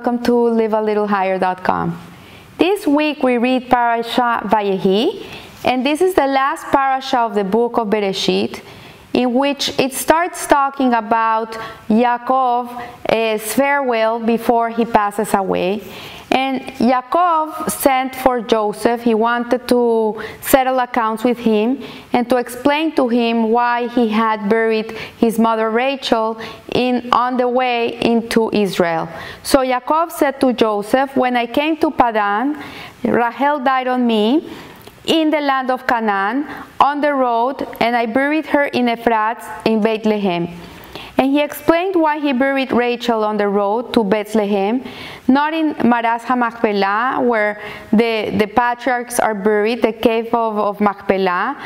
welcome to livealittlehigher.com. This week we read Parasha Vayehi, and this is the last parasha of the book of Bereshit, in which it starts talking about Yaakov's eh, farewell before he passes away. And Yaakov sent for Joseph. He wanted to settle accounts with him and to explain to him why he had buried his mother Rachel in, on the way into Israel. So Yaakov said to Joseph, When I came to Padan, Rachel died on me in the land of Canaan on the road, and I buried her in Ephrat in Bethlehem. And he explained why he buried Rachel on the road to Bethlehem, not in Me'aras HaMachpelah, where the, the patriarchs are buried, the cave of, of Machpelah,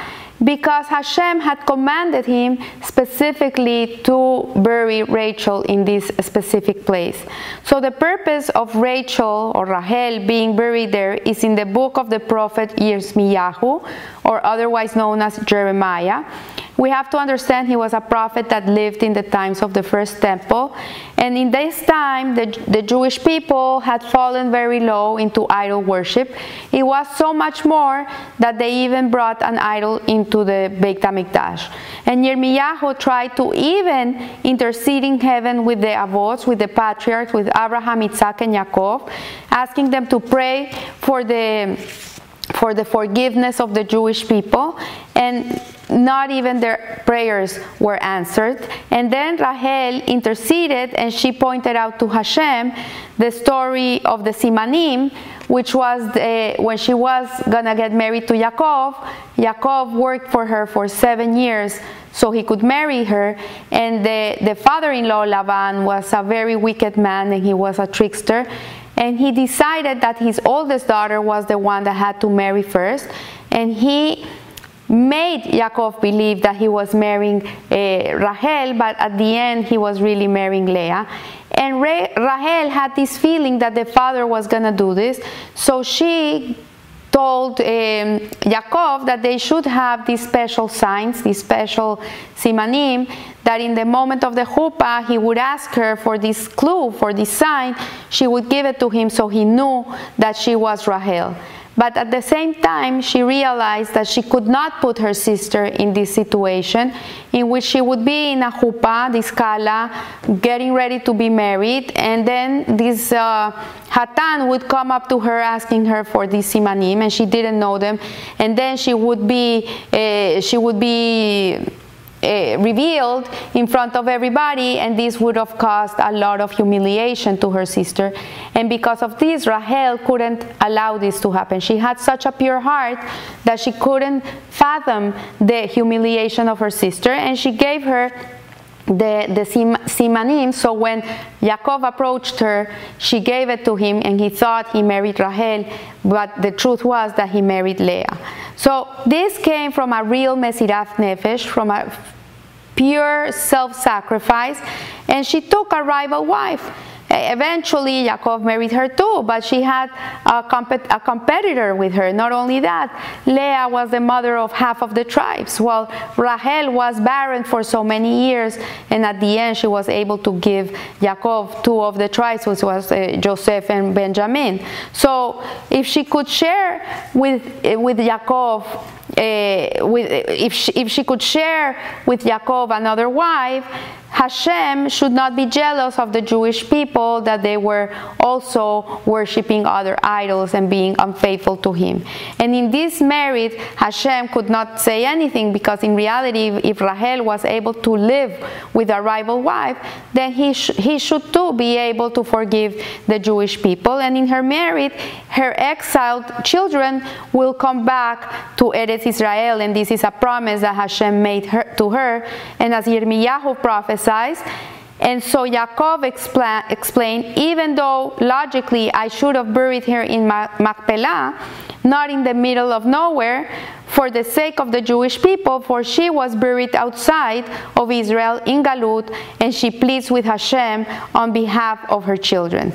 because Hashem had commanded him specifically to bury Rachel in this specific place. So the purpose of Rachel or Rahel being buried there is in the book of the prophet Yirmiyahu, or otherwise known as Jeremiah. We have to understand he was a prophet that lived in the times of the first temple. And in this time, the, the Jewish people had fallen very low into idol worship. It was so much more that they even brought an idol into the Beit HaMikdash. And Yirmiyahu tried to even intercede in heaven with the Avos, with the patriarchs, with Abraham, Isaac, and Yaakov, asking them to pray for the for the forgiveness of the Jewish people, and not even their prayers were answered. And then Rahel interceded and she pointed out to Hashem the story of the Simanim, which was the, when she was gonna get married to Yaakov. Yaakov worked for her for seven years so he could marry her. And the, the father in law, Laban, was a very wicked man and he was a trickster and he decided that his oldest daughter was the one that had to marry first and he made Yaakov believe that he was marrying uh, Rahel, but at the end he was really marrying Leah. And Re- Rahel had this feeling that the father was going to do this, so she told um, Yaakov that they should have these special signs, these special simanim, that in the moment of the chuppah, he would ask her for this clue, for this sign, she would give it to him so he knew that she was Rahel. But at the same time, she realized that she could not put her sister in this situation in which she would be in a chuppah, this kala, getting ready to be married, and then this uh, hatan would come up to her asking her for these simanim, and she didn't know them, and then she would be, uh, she would be uh, revealed in front of everybody, and this would have caused a lot of humiliation to her sister. And because of this, Rahel couldn't allow this to happen. She had such a pure heart that she couldn't fathom the humiliation of her sister, and she gave her the, the simanim. So when Yaakov approached her, she gave it to him, and he thought he married Rahel, but the truth was that he married Leah. So this came from a real Mesirat Nefesh, from a pure self sacrifice, and she took a rival wife. Eventually, Yaakov married her too, but she had a, comp- a, competitor with her. Not only that, Leah was the mother of half of the tribes, while Rahel was barren for so many years, and at the end, she was able to give Yaakov two of the tribes, which was uh, Joseph and Benjamin. So, if she could share with, uh, with Yaakov uh, with, if, she, if she could share with Yaakov another wife, Hashem should not be jealous of the Jewish people that they were also worshiping other idols and being unfaithful to Him. And in this merit, Hashem could not say anything because, in reality, if Rahel was able to live with a rival wife, then he, sh- he should too be able to forgive the Jewish people. And in her merit, her exiled children will come back to Eretz Israel, and this is a promise that Hashem made her, to her. And as Yirmiyahu prophesied, and so Yaakov explained, even though logically I should have buried her in Machpelah, not in the middle of nowhere, for the sake of the Jewish people, for she was buried outside of Israel in Galut, and she pleads with Hashem on behalf of her children.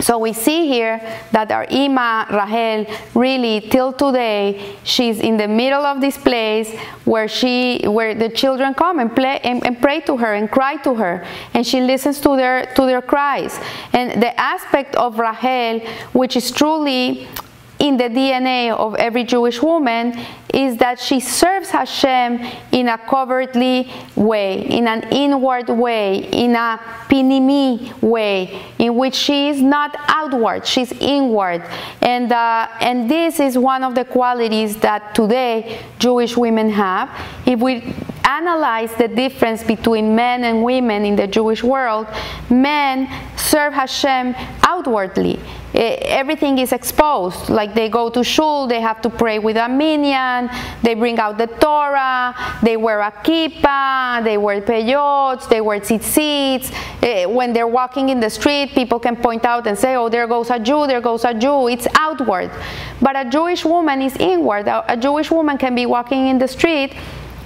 so we see here that our Ima Rahel really till today she's in the middle of this place where she where the children come and play and, and, pray to her and cry to her and she listens to their to their cries and the aspect of Rahel which is truly in the DNA of every Jewish woman is that she serves Hashem in a covertly way, in an inward way, in a pinimi way, in which she is not outward, she's inward. And, uh, and this is one of the qualities that today Jewish women have. If we analyze the difference between men and women in the Jewish world, men serve Hashem outwardly. Everything is exposed. Like they go to shul, they have to pray with a minyan, they bring out the Torah, they wear a kippah, they wear peyots, they wear tzitzits. When they're walking in the street, people can point out and say, oh, there goes a Jew, there goes a Jew. It's outward. But a Jewish woman is inward. A Jewish woman can be walking in the street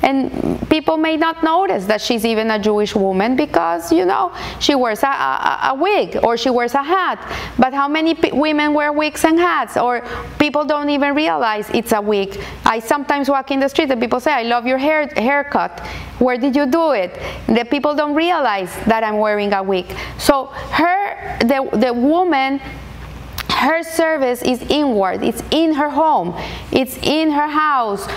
and people may not notice that she's even a Jewish woman because, you know, she wears a, a, a wig or she wears a hat. But how many women wear wigs and hats? Or people don't even realize it's a wig. I sometimes walk in the street and people say, I love your hair, haircut. Where did you do it? The people don't realize that I'm wearing a wig. So her, the, the woman her service is inward it's in her home it's in her house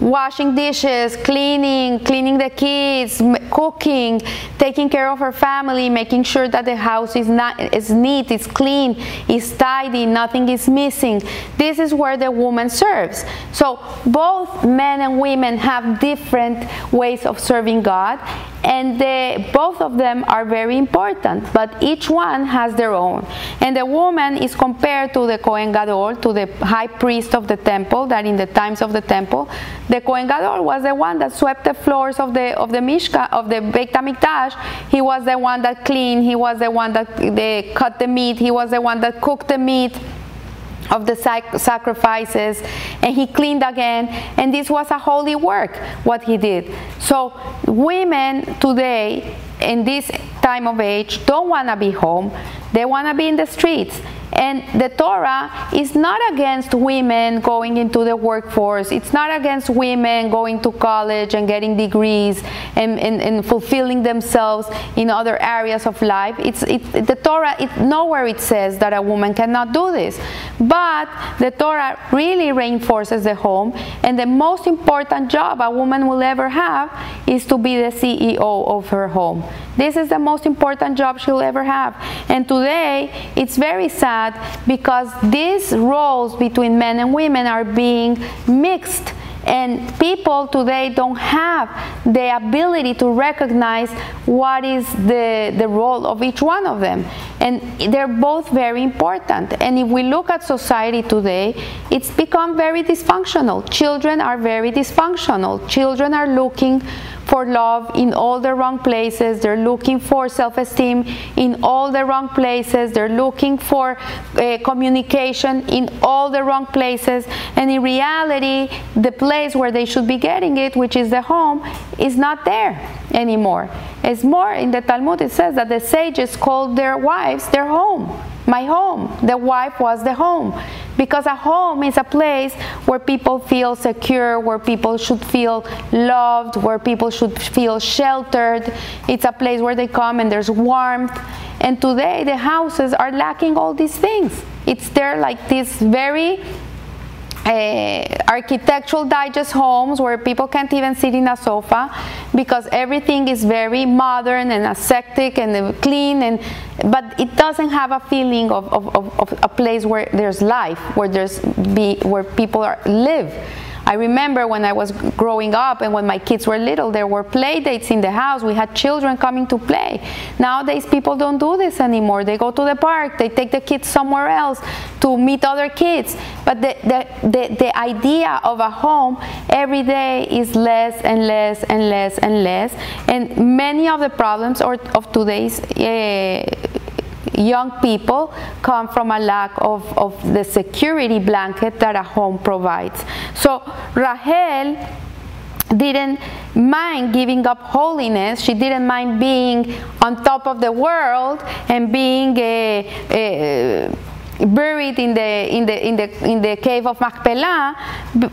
washing dishes, cleaning, cleaning the kids, cooking, taking care of her family, making sure that the house is not is neat, it's clean, is tidy, nothing is missing. This is where the woman serves. So both men and women have different ways of serving God, and the, both of them are very important, but each one has their own. And the woman is compared to the Kohen Gadol, to the high priest of the temple, that in the times of the temple, the Kohen Gadol was the one that swept the floors of the of the Mishka of the Beit Hamikdash. He was the one that cleaned. He was the one that they cut the meat. He was the one that cooked the meat of the sac- sacrifices and he cleaned again and this was a holy work what he did. So women today in this time of age don't want to be home. They want to be in the streets and the Torah is not against women going into the workforce. It's not against women going to college and getting degrees and, and, and fulfilling themselves in other areas of life. It's it, the Torah. It, nowhere it says that a woman cannot do this, but the Torah really reinforces the home. And the most important job a woman will ever have is to be the CEO of her home. This is the most important job she'll ever have. And today, it's very sad because these roles between men and women are being mixed and people today don't have the ability to recognize what is the, the role of each one of them. And they're both very important. And if we look at society today, it's become very dysfunctional. Children are very dysfunctional. Children are looking for love in all the wrong places. They're looking for self esteem in all the wrong places. They're looking for uh, communication in all the wrong places. And in reality, the place where they should be getting it, which is the home, is not there anymore. It's more in the Talmud, it says that the sages called their wives their home my home. The wife was the home. Because a home is a place where people feel secure, where people should feel loved, where people should feel sheltered. It's a place where they come and there's warmth. And today the houses are lacking all these things. It's there like this very uh, architectural digest homes where people can't even sit in a sofa because everything is very modern and ascetic and clean and but it doesn't have a feeling of, of, of, of a place where there's life where there's be where people are live I remember when I was growing up and when my kids were little, there were play dates in the house. We had children coming to play. Nowadays, people don't do this anymore. They go to the park, they take the kids somewhere else to meet other kids. But the, the, the, the idea of a home every day is less and less and less and less. And many of the problems of today's uh, young people come from a lack of, of the security blanket that a home provides. So Rahel didn't mind giving up holiness. She didn't mind being on top of the world and being a, a buried in the in the in the in the cave of Machpelah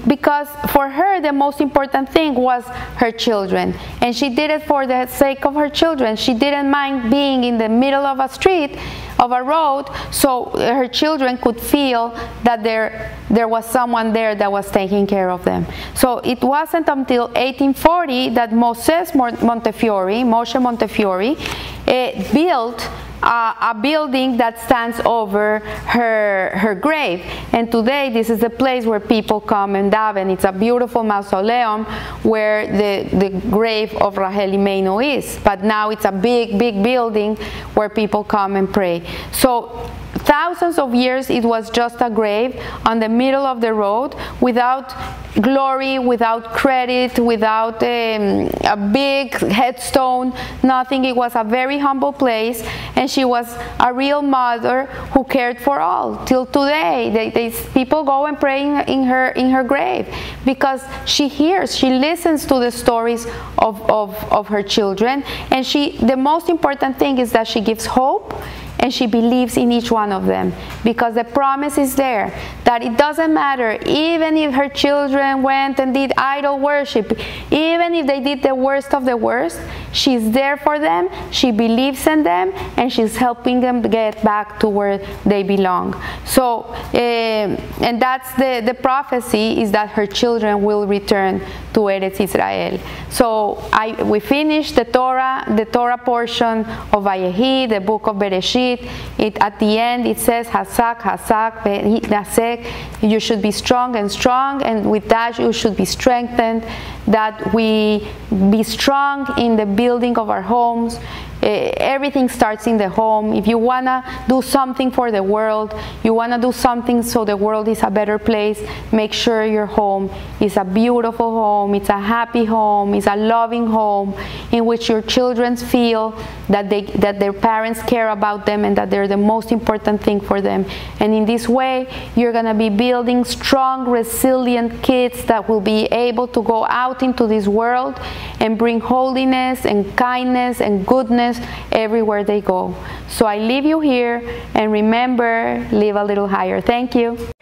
because for her the most important thing was her children. And she did it for the sake of her children. She didn't mind being in the middle of a street of a road so her children could feel that there there was someone there that was taking care of them. So it wasn't until 1840 that Moses Montefiore Moshe Montefiore uh, built uh, a building that stands over her, her grave. And today, this is the place where people come and daven. It's a beautiful mausoleum where the, the grave of Rahel Imeinu is. But now it's a big, big building where people come and pray. So thousands of years it was just a grave on the middle of the road without glory, without credit, without um, a big headstone, nothing. It was a very humble place, and she was a real mother who cared for all. Till today, they, they, people go and pray in, in, her in her grave because she hears, she listens to the stories of, of, of her children, and she. The most important thing is that she gives hope and she believes in each one of them. Because the promise is there that it doesn't matter even if her children went and did idol worship even if they did the worst of the worst she's there for them she believes in them and she's helping them get back to where they belong so uh, and that's the the prophecy is that her children will return to Eretz Israel so I we finished the Torah the Torah portion of Vayehi the book of Bereshit it, at the end it says Hazak, Hazak, Nasek. You should be strong and strong, and with that you should be strengthened. That we be strong in the building of our homes, Eh, everything starts in the home. If you want to do something for the world, you want to do something so the world is a better place, make sure your home is a beautiful home, it's a happy home, it's a loving home in which your children feel that they that their parents care about them and that they're the most important thing for them. And in this way, you're going to be building strong, resilient kids that will be able to go out into this world and bring holiness and kindness and goodness everywhere they go. So I leave you here and remember, live a little higher. Thank you.